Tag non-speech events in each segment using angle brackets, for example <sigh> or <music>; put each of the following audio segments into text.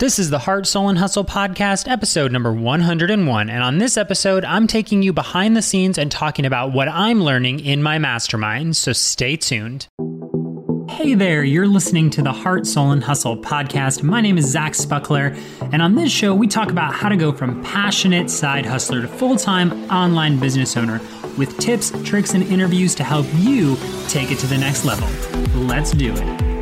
This is the Heart, Soul, and Hustle podcast, episode number 101. And on this episode, I'm taking you behind the scenes and talking about what I'm learning in my mastermind. So stay tuned. Hey there, you're listening to the Heart, Soul, and Hustle podcast. My name is Zach Spuckler, and on this show, we talk about how to go from passionate side hustler to full time online business owner with tips, tricks, and interviews to help you take it to the next level. Let's do it.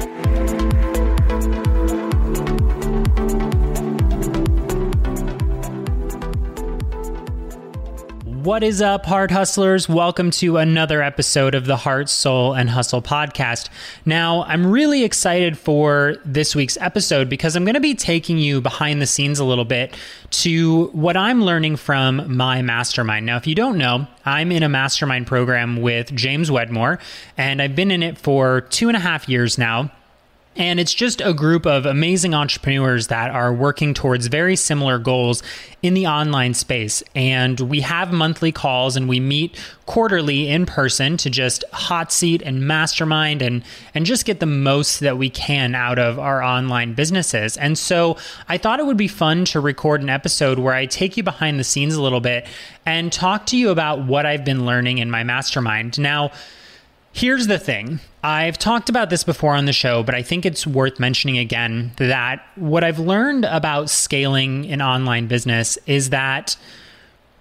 What is up, Heart Hustlers? Welcome to another episode of the Heart, Soul, and Hustle podcast. Now, I'm really excited for this week's episode because I'm going to be taking you behind the scenes a little bit to what I'm learning from my mastermind. Now, if you don't know, I'm in a mastermind program with James Wedmore, and I've been in it for two and a half years now. And it's just a group of amazing entrepreneurs that are working towards very similar goals in the online space. And we have monthly calls and we meet quarterly in person to just hot seat and mastermind and, and just get the most that we can out of our online businesses. And so I thought it would be fun to record an episode where I take you behind the scenes a little bit and talk to you about what I've been learning in my mastermind. Now, Here's the thing I've talked about this before on the show, but I think it's worth mentioning again that what I've learned about scaling an online business is that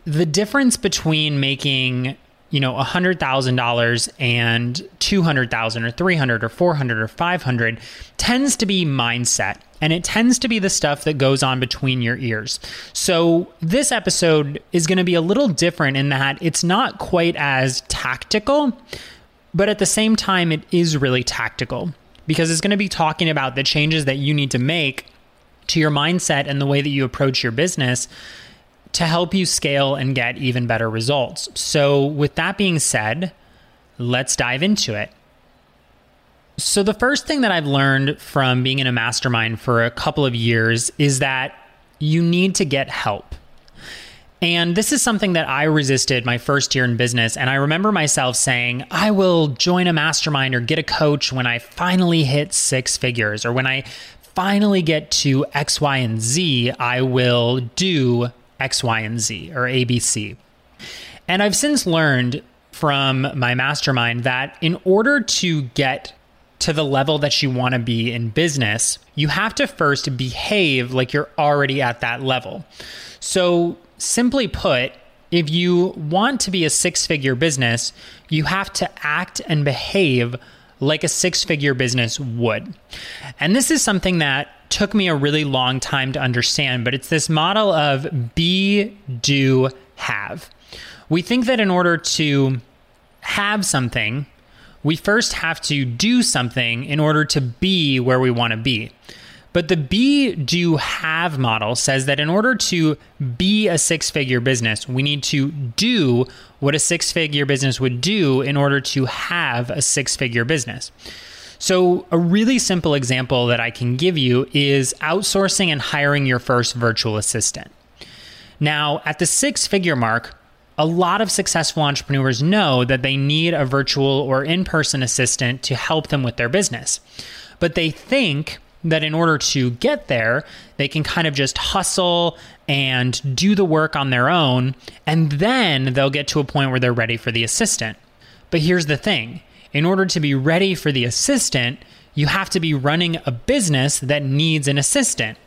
the difference between making you know $100,000 and 200,000 or 300 or 400 or 500 tends to be mindset and it tends to be the stuff that goes on between your ears. So, this episode is going to be a little different in that it's not quite as tactical but at the same time, it is really tactical because it's going to be talking about the changes that you need to make to your mindset and the way that you approach your business to help you scale and get even better results. So, with that being said, let's dive into it. So, the first thing that I've learned from being in a mastermind for a couple of years is that you need to get help. And this is something that I resisted my first year in business. And I remember myself saying, I will join a mastermind or get a coach when I finally hit six figures or when I finally get to X, Y, and Z, I will do X, Y, and Z or ABC. And I've since learned from my mastermind that in order to get to the level that you want to be in business, you have to first behave like you're already at that level. So Simply put, if you want to be a six figure business, you have to act and behave like a six figure business would. And this is something that took me a really long time to understand, but it's this model of be, do, have. We think that in order to have something, we first have to do something in order to be where we want to be. But the be, do, have model says that in order to be a six figure business, we need to do what a six figure business would do in order to have a six figure business. So, a really simple example that I can give you is outsourcing and hiring your first virtual assistant. Now, at the six figure mark, a lot of successful entrepreneurs know that they need a virtual or in person assistant to help them with their business. But they think that in order to get there, they can kind of just hustle and do the work on their own, and then they'll get to a point where they're ready for the assistant. But here's the thing in order to be ready for the assistant, you have to be running a business that needs an assistant.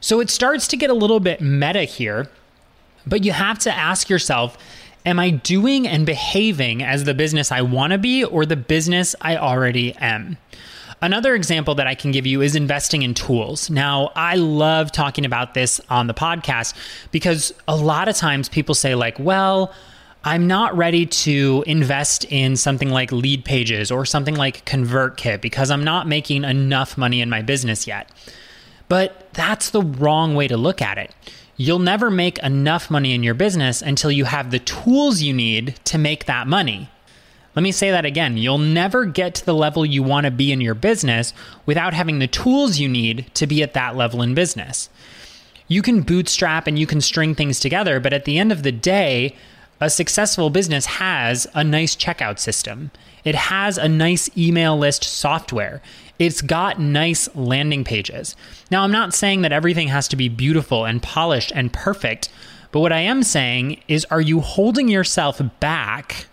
So it starts to get a little bit meta here, but you have to ask yourself Am I doing and behaving as the business I want to be or the business I already am? Another example that I can give you is investing in tools. Now, I love talking about this on the podcast because a lot of times people say, like, well, I'm not ready to invest in something like Leadpages or something like ConvertKit because I'm not making enough money in my business yet. But that's the wrong way to look at it. You'll never make enough money in your business until you have the tools you need to make that money. Let me say that again. You'll never get to the level you want to be in your business without having the tools you need to be at that level in business. You can bootstrap and you can string things together, but at the end of the day, a successful business has a nice checkout system. It has a nice email list software. It's got nice landing pages. Now, I'm not saying that everything has to be beautiful and polished and perfect, but what I am saying is are you holding yourself back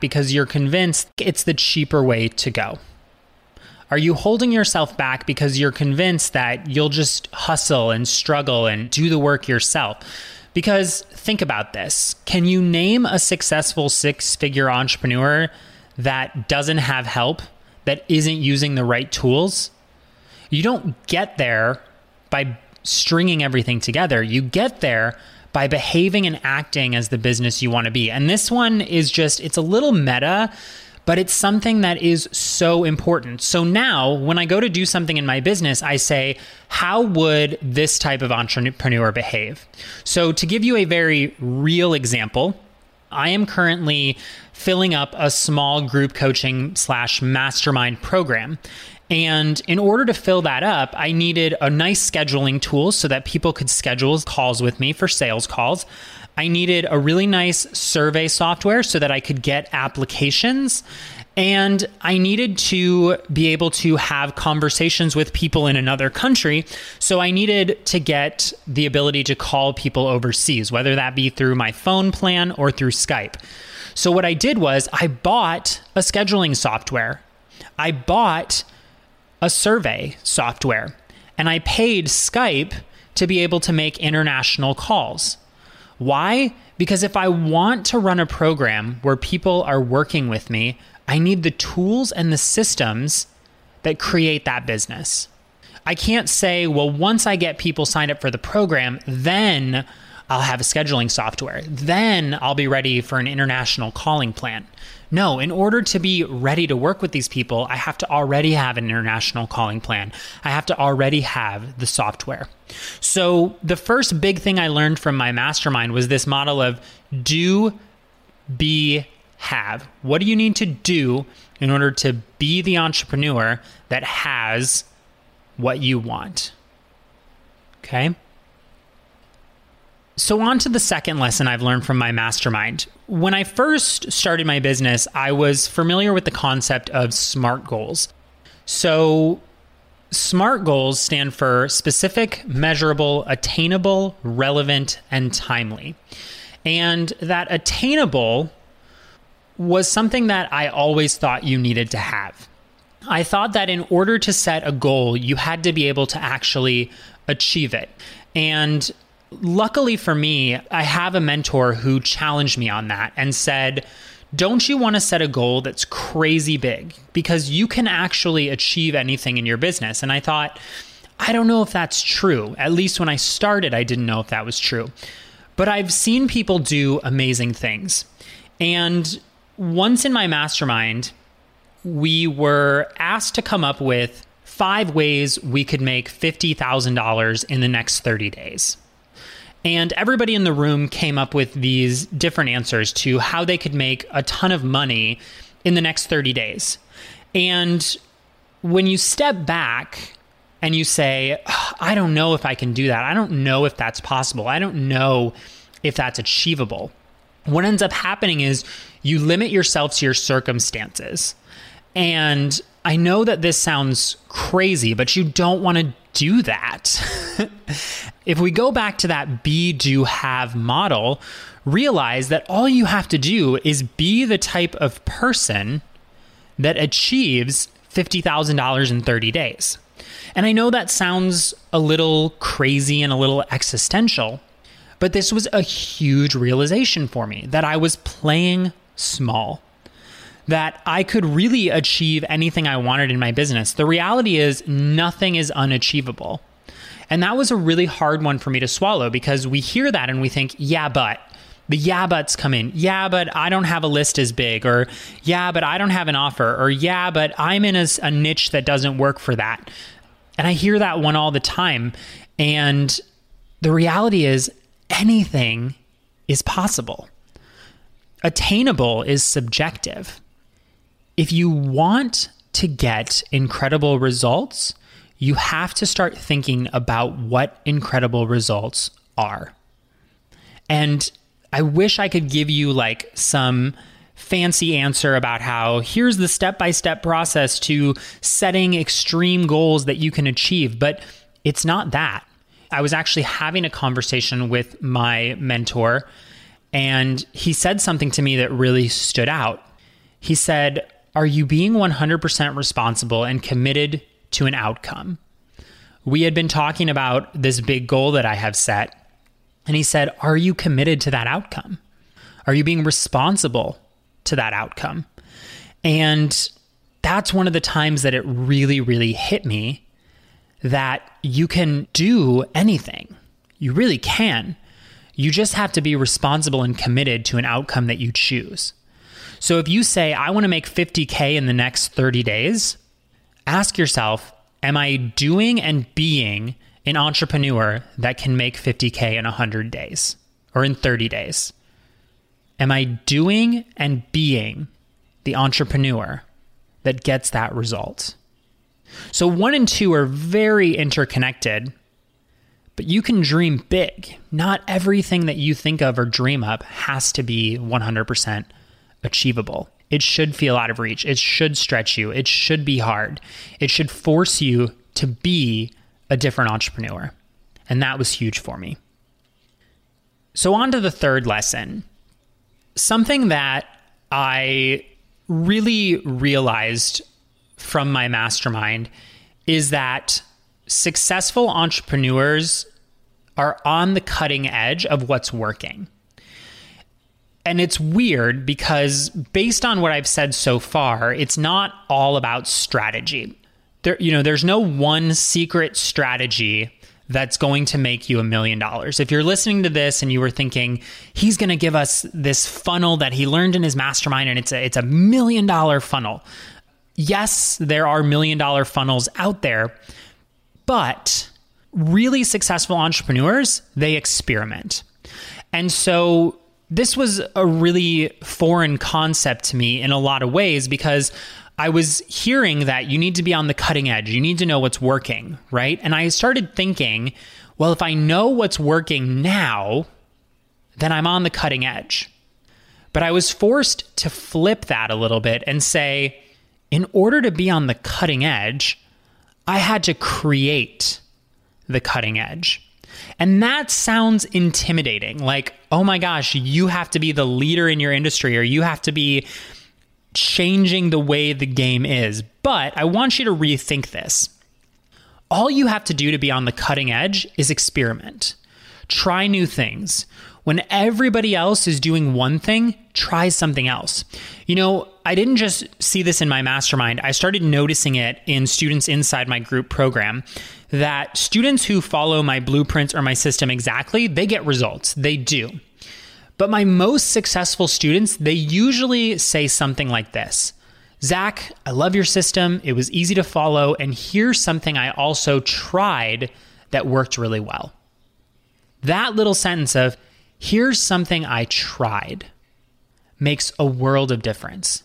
because you're convinced it's the cheaper way to go? Are you holding yourself back because you're convinced that you'll just hustle and struggle and do the work yourself? Because think about this can you name a successful six figure entrepreneur that doesn't have help, that isn't using the right tools? You don't get there by stringing everything together. You get there by behaving and acting as the business you want to be. And this one is just, it's a little meta but it's something that is so important. So now, when I go to do something in my business, I say, how would this type of entrepreneur behave? So, to give you a very real example, I am currently filling up a small group coaching slash mastermind program. And in order to fill that up, I needed a nice scheduling tool so that people could schedule calls with me for sales calls. I needed a really nice survey software so that I could get applications. And I needed to be able to have conversations with people in another country. So I needed to get the ability to call people overseas, whether that be through my phone plan or through Skype. So what I did was I bought a scheduling software. I bought a survey software and I paid Skype to be able to make international calls. Why? Because if I want to run a program where people are working with me, I need the tools and the systems that create that business. I can't say, well, once I get people signed up for the program, then I'll have a scheduling software. Then I'll be ready for an international calling plan. No, in order to be ready to work with these people, I have to already have an international calling plan. I have to already have the software. So, the first big thing I learned from my mastermind was this model of do, be, have. What do you need to do in order to be the entrepreneur that has what you want? Okay. So, on to the second lesson I've learned from my mastermind. When I first started my business, I was familiar with the concept of SMART goals. So, SMART goals stand for specific, measurable, attainable, relevant, and timely. And that attainable was something that I always thought you needed to have. I thought that in order to set a goal, you had to be able to actually achieve it. And luckily for me, I have a mentor who challenged me on that and said, don't you want to set a goal that's crazy big? Because you can actually achieve anything in your business. And I thought, I don't know if that's true. At least when I started, I didn't know if that was true. But I've seen people do amazing things. And once in my mastermind, we were asked to come up with five ways we could make $50,000 in the next 30 days. And everybody in the room came up with these different answers to how they could make a ton of money in the next 30 days. And when you step back and you say, I don't know if I can do that, I don't know if that's possible, I don't know if that's achievable, what ends up happening is you limit yourself to your circumstances. And I know that this sounds crazy, but you don't want to do that. <laughs> if we go back to that be, do, have model, realize that all you have to do is be the type of person that achieves $50,000 in 30 days. And I know that sounds a little crazy and a little existential, but this was a huge realization for me that I was playing small, that I could really achieve anything I wanted in my business. The reality is, nothing is unachievable. And that was a really hard one for me to swallow because we hear that and we think, yeah, but the yeah buts come in. Yeah, but I don't have a list as big, or yeah, but I don't have an offer, or yeah, but I'm in a, a niche that doesn't work for that. And I hear that one all the time. And the reality is, anything is possible. Attainable is subjective. If you want to get incredible results, you have to start thinking about what incredible results are. And I wish I could give you like some fancy answer about how here's the step by step process to setting extreme goals that you can achieve, but it's not that. I was actually having a conversation with my mentor, and he said something to me that really stood out. He said, Are you being 100% responsible and committed to an outcome? We had been talking about this big goal that I have set, and he said, Are you committed to that outcome? Are you being responsible to that outcome? And that's one of the times that it really, really hit me that you can do anything. You really can. You just have to be responsible and committed to an outcome that you choose. So if you say, I want to make 50K in the next 30 days, ask yourself, am I doing and being an entrepreneur that can make 50K in 100 days or in 30 days? Am I doing and being the entrepreneur that gets that result? So one and two are very interconnected, but you can dream big. Not everything that you think of or dream up has to be 100% achievable. It should feel out of reach. It should stretch you. It should be hard. It should force you to be a different entrepreneur. And that was huge for me. So, on to the third lesson. Something that I really realized from my mastermind is that successful entrepreneurs are on the cutting edge of what's working. And it's weird because based on what I've said so far, it's not all about strategy. There you know, there's no one secret strategy that's going to make you a million dollars. If you're listening to this and you were thinking he's going to give us this funnel that he learned in his mastermind and it's a it's a million dollar funnel yes, there are million dollar funnels out there, but really successful entrepreneurs, they experiment. And so this was a really foreign concept to me in a lot of ways because I was hearing that you need to be on the cutting edge. You need to know what's working, right? And I started thinking, well, if I know what's working now, then I'm on the cutting edge. But I was forced to flip that a little bit and say, in order to be on the cutting edge, I had to create the cutting edge. And that sounds intimidating. Like, oh my gosh, you have to be the leader in your industry or you have to be changing the way the game is. But I want you to rethink this. All you have to do to be on the cutting edge is experiment, try new things. When everybody else is doing one thing, try something else. You know, I didn't just see this in my mastermind, I started noticing it in students inside my group program that students who follow my blueprints or my system exactly, they get results. They do. But my most successful students, they usually say something like this. Zach, I love your system. It was easy to follow. And here's something I also tried that worked really well. That little sentence of, here's something I tried, makes a world of difference.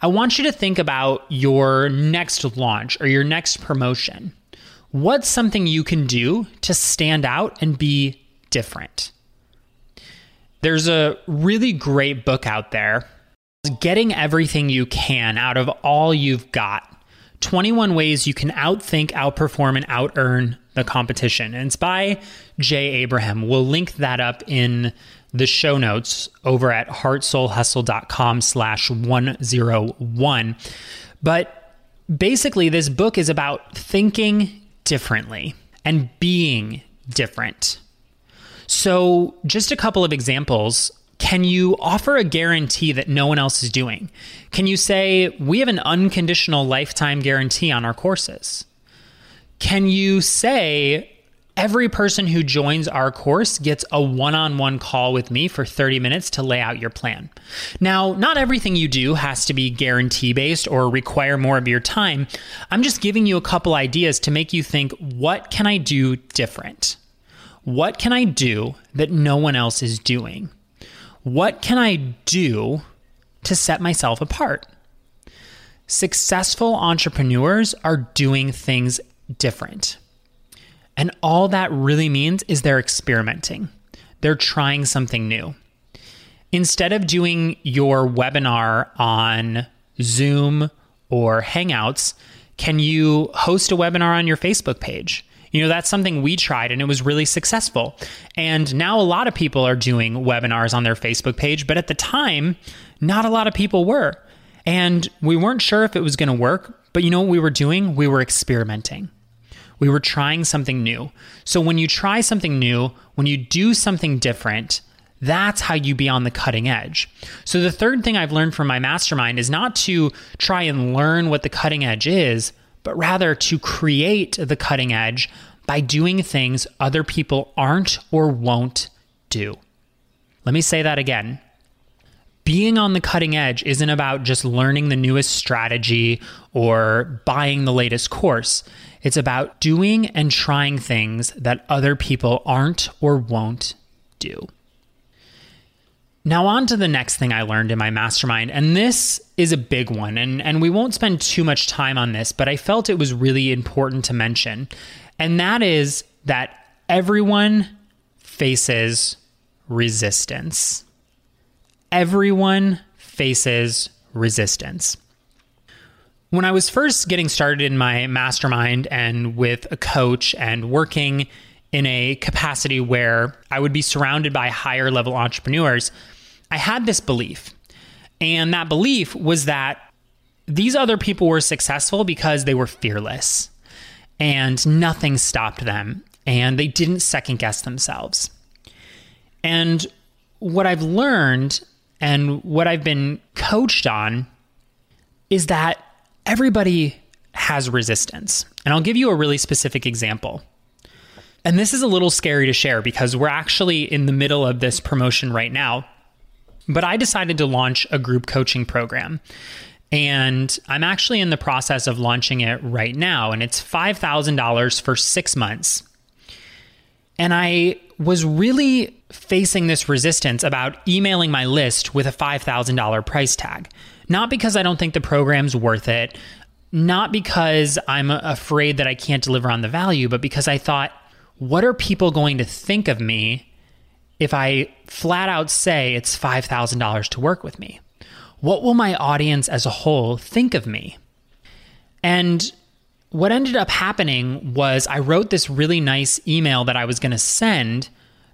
I want you to think about your next launch or your next promotion. What's something you can do to stand out and be different? There's a really great book out there, Getting Everything You Can Out of All You've Got 21 Ways You Can Outthink, Outperform, and Outearn the Competition. And it's by Jay Abraham. We'll link that up in the show notes over at heartsoulhustle.com slash 101. But basically, this book is about thinking differently and being different. So, just a couple of examples. Can you offer a guarantee that no one else is doing? Can you say, we have an unconditional lifetime guarantee on our courses? Can you say, every person who joins our course gets a one on one call with me for 30 minutes to lay out your plan. Now, not everything you do has to be guarantee based or require more of your time. I'm just giving you a couple ideas to make you think what can I do different? What can I do that no one else is doing? What can I do to set myself apart? Successful entrepreneurs are doing things different. And all that really means is they're experimenting, they're trying something new. Instead of doing your webinar on Zoom or Hangouts, can you host a webinar on your Facebook page? You know, that's something we tried and it was really successful. And now a lot of people are doing webinars on their Facebook page, but at the time, not a lot of people were. And we weren't sure if it was going to work, but you know what we were doing? We were experimenting. We were trying something new. So when you try something new, when you do something different, that's how you be on the cutting edge. So the third thing I've learned from my mastermind is not to try and learn what the cutting edge is, but rather to create the cutting edge by doing things other people aren't or won't do. Let me say that again. Being on the cutting edge isn't about just learning the newest strategy or buying the latest course. It's about doing and trying things that other people aren't or won't do. Now, on to the next thing I learned in my mastermind, and this is a big one, and, and we won't spend too much time on this, but I felt it was really important to mention, and that is that everyone faces resistance. Everyone faces resistance. When I was first getting started in my mastermind and with a coach and working in a capacity where I would be surrounded by higher level entrepreneurs, I had this belief. And that belief was that these other people were successful because they were fearless and nothing stopped them and they didn't second guess themselves. And what I've learned and what I've been coached on is that everybody has resistance. And I'll give you a really specific example. And this is a little scary to share because we're actually in the middle of this promotion right now. But I decided to launch a group coaching program. And I'm actually in the process of launching it right now. And it's $5,000 for six months. And I was really facing this resistance about emailing my list with a $5,000 price tag. Not because I don't think the program's worth it, not because I'm afraid that I can't deliver on the value, but because I thought, what are people going to think of me if I flat out say it's $5,000 to work with me? What will my audience as a whole think of me? And what ended up happening was I wrote this really nice email that I was going to send,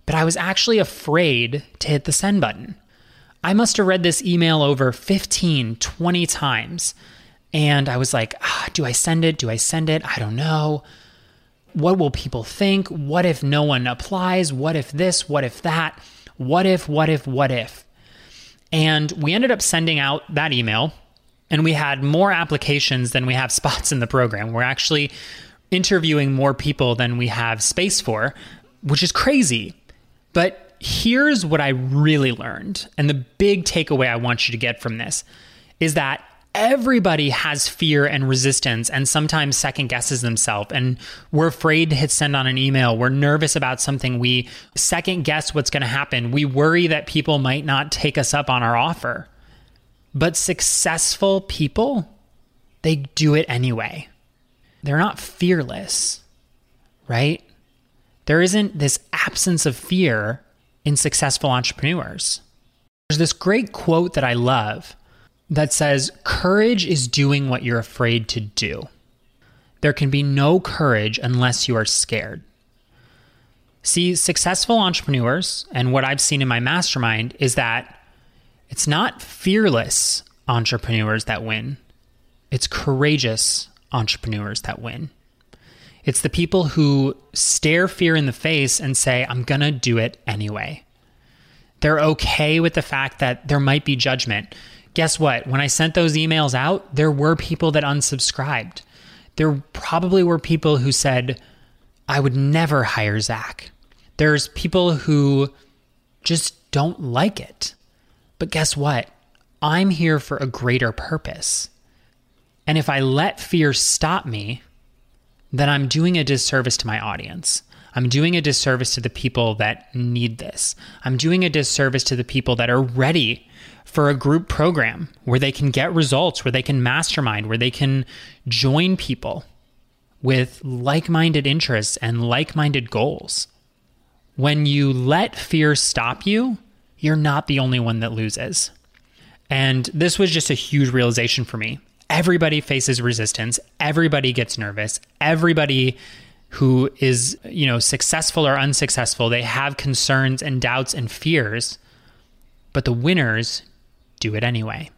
but I was actually afraid to hit the send button. I must have read this email over 15, 20 times. And I was like, ah, do I send it? Do I send it? I don't know. What will people think? What if no one applies? What if this? What if that? What if, what if, what if? And we ended up sending out that email, and we had more applications than we have <laughs> spots in the program. We're actually interviewing more people than we have space for, which is crazy. But here's what I really learned. And the big takeaway I want you to get from this is that everybody has fear and resistance and sometimes second guesses themselves. And we're afraid to hit send on an email. We're nervous about something. We second guess what's going to happen. We worry that people might not take us up on our offer. But successful people they do it anyway. They're not fearless right? There isn't this absence of fear in successful entrepreneurs. There's this great quote that i love that says courage is doing what you're afraid to do. There can be no courage unless you are scared. See, successful entrepreneurs, and what I've seen in my mastermind is that it's not fearless entrepreneurs that win, it's courageous entrepreneurs that win. It's the people who stare fear in the face and say, I'm going to do it anyway. They're okay with the fact that there might be judgment guess what? When I sent those emails out, there were people that unsubscribed. There probably were people who said, I would never hire Zach. There's people who just don't like it. But guess what? I'm here for a greater purpose. And if I let fear stop me, then I'm doing a disservice to my audience. I'm doing a disservice to the people that need this. I'm doing a disservice to the people that are ready for a group program where they can get results, where they can mastermind, where they can join people with like minded interests and like minded goals. When you let fear stop you, you're not the only one that loses. And this was just a huge realization for me. Everybody faces resistance, everybody gets nervous, everybody who is, you know, successful or unsuccessful, they have concerns and doubts and fears. But the winners do it anyway.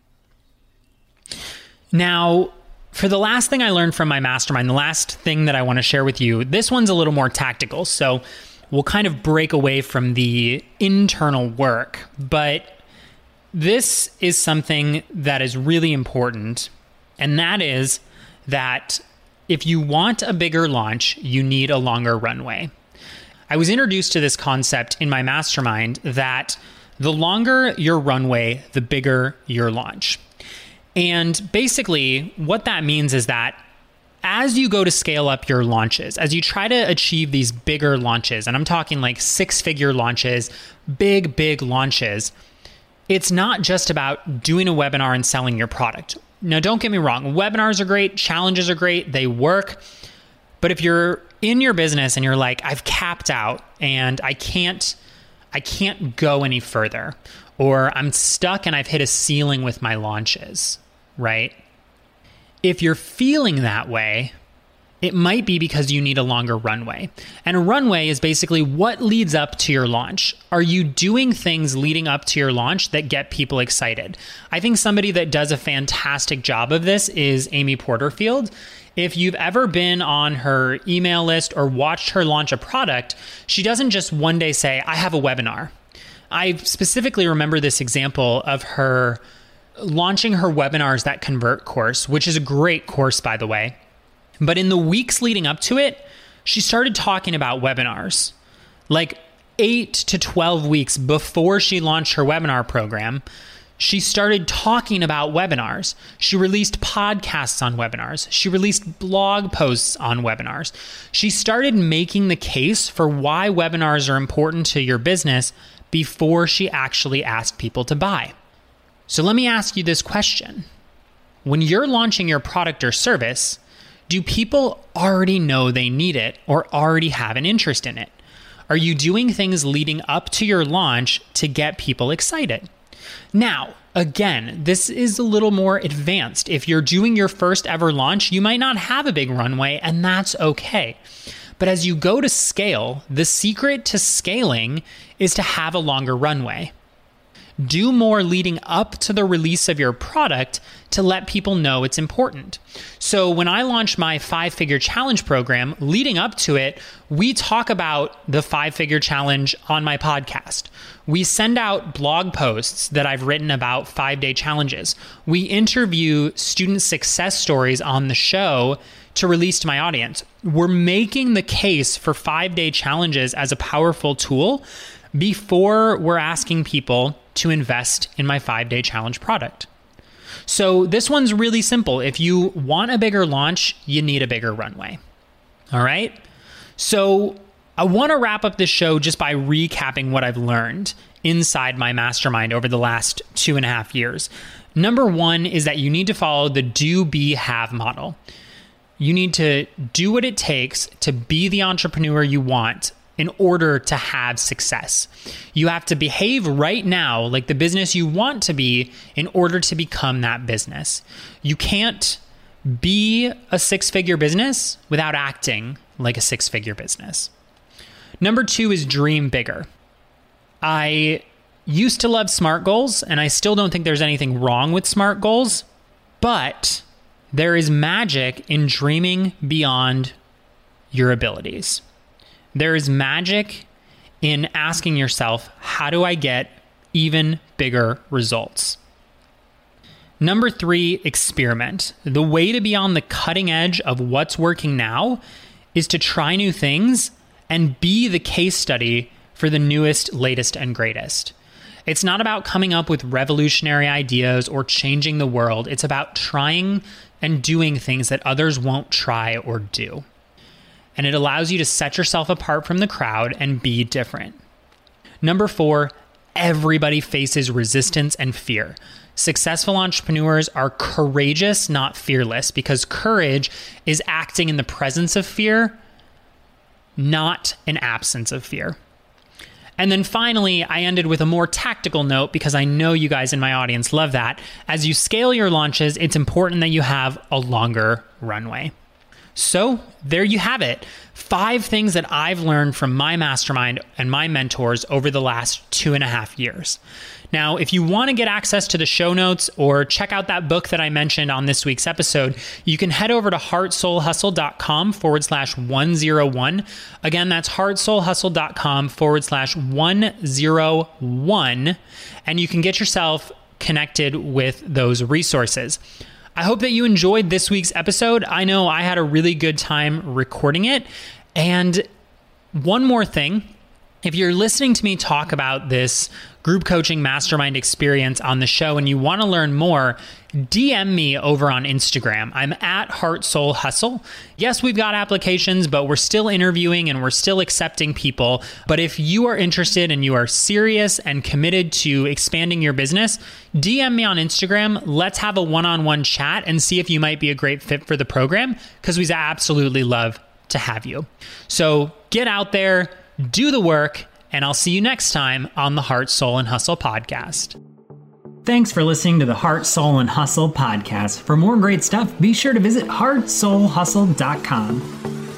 Now, for the last thing I learned from my mastermind, the last thing that I want to share with you, this one's a little more tactical. So we'll kind of break away from the internal work, but this is something that is really important. And that is that if you want a bigger launch, you need a longer runway. I was introduced to this concept in my mastermind that the longer your runway, the bigger your launch. And basically, what that means is that as you go to scale up your launches, as you try to achieve these bigger launches, and I'm talking like six figure launches, big, big launches, it's not just about doing a webinar and selling your product. Now, don't get me wrong, webinars are great, challenges are great, they work. But if you're in your business and you're like, I've capped out and I can't I can't go any further, or I'm stuck and I've hit a ceiling with my launches, right? If you're feeling that way, it might be because you need a longer runway. And a runway is basically what leads up to your launch. Are you doing things leading up to your launch that get people excited? I think somebody that does a fantastic job of this is Amy Porterfield. If you've ever been on her email list or watched her launch a product, she doesn't just one day say, I have a webinar. I specifically remember this example of her launching her webinars that convert course, which is a great course, by the way. But in the weeks leading up to it, she started talking about webinars. Like eight to 12 weeks before she launched her webinar program, she started talking about webinars. She released podcasts on webinars. She released blog posts on webinars. She started making the case for why webinars are important to your business before she actually asked people to buy. So let me ask you this question When you're launching your product or service, do people already know they need it or already have an interest in it? Are you doing things leading up to your launch to get people excited? Now, again, this is a little more advanced. If you're doing your first ever launch, you might not have a big runway, and that's okay. But as you go to scale, the secret to scaling is to have a longer runway do more leading up to the release of your product to let people know it's important. So, when I launched my five figure challenge program, leading up to it, we talk about the five figure challenge on my podcast. We send out blog posts that I've written about five day challenges. We interview student success stories on the show to release to my audience. We're making the case for five day challenges as a powerful tool before we're asking people to invest in my five day challenge product. So this one's really simple. If you want a bigger launch, you need a bigger runway. All right. So I want to wrap up this show just by recapping what I've learned inside my mastermind over the last two and a half years. Number one is that you need to follow the do, be, have model. You need to do what it takes to be the entrepreneur you want in order to have success. You have to behave right now like the business you want to be in order to become that business. You can't be a six figure business without acting like a six figure business. Number two is dream bigger. I used to love SMART goals, and I still don't think there's anything wrong with SMART goals, but there is magic in dreaming beyond your abilities. There is magic in asking yourself, how do I get even bigger results? Number three, experiment. The way to be on the cutting edge of what's working now is to try new things and be the case study for the newest, latest, and greatest. It's not about coming up with revolutionary ideas or changing the world. It's about trying and doing things that others won't try or do and it allows you to set yourself apart from the crowd and be different. Number four, everybody faces resistance and fear. Successful entrepreneurs are courageous, not fearless, because courage is acting in the presence of fear, not an absence of fear. And then finally, I ended with a more tactical note because I know you guys in my audience love that. As you scale your launches, it's important that you have a longer runway. So, there you have it. Five things that I've learned from my mastermind and my mentors over the last two and a half years. Now, if you want to get access to the show notes or check out that book that I mentioned on this week's episode, you can head over to heartsoulhustle.com forward slash 101. Again, that's heartsoulhustle.com forward slash 101. And you can get yourself connected with those resources. I hope that you enjoyed this week's episode. I know I had a really good time recording it. And one more thing if you're listening to me talk about this group coaching mastermind experience on the show and you want to learn more, DM me over on Instagram. I'm at Heart Soul Hustle. Yes, we've got applications, but we're still interviewing and we're still accepting people. But if you are interested and you are serious and committed to expanding your business, DM me on Instagram. Let's have a one on one chat and see if you might be a great fit for the program because we absolutely love to have you. So get out there do the work, and I'll see you next time on the Heart, Soul, and Hustle podcast. Thanks for listening to the Heart, Soul, and Hustle podcast. For more great stuff, be sure to visit heartsoulhustle.com.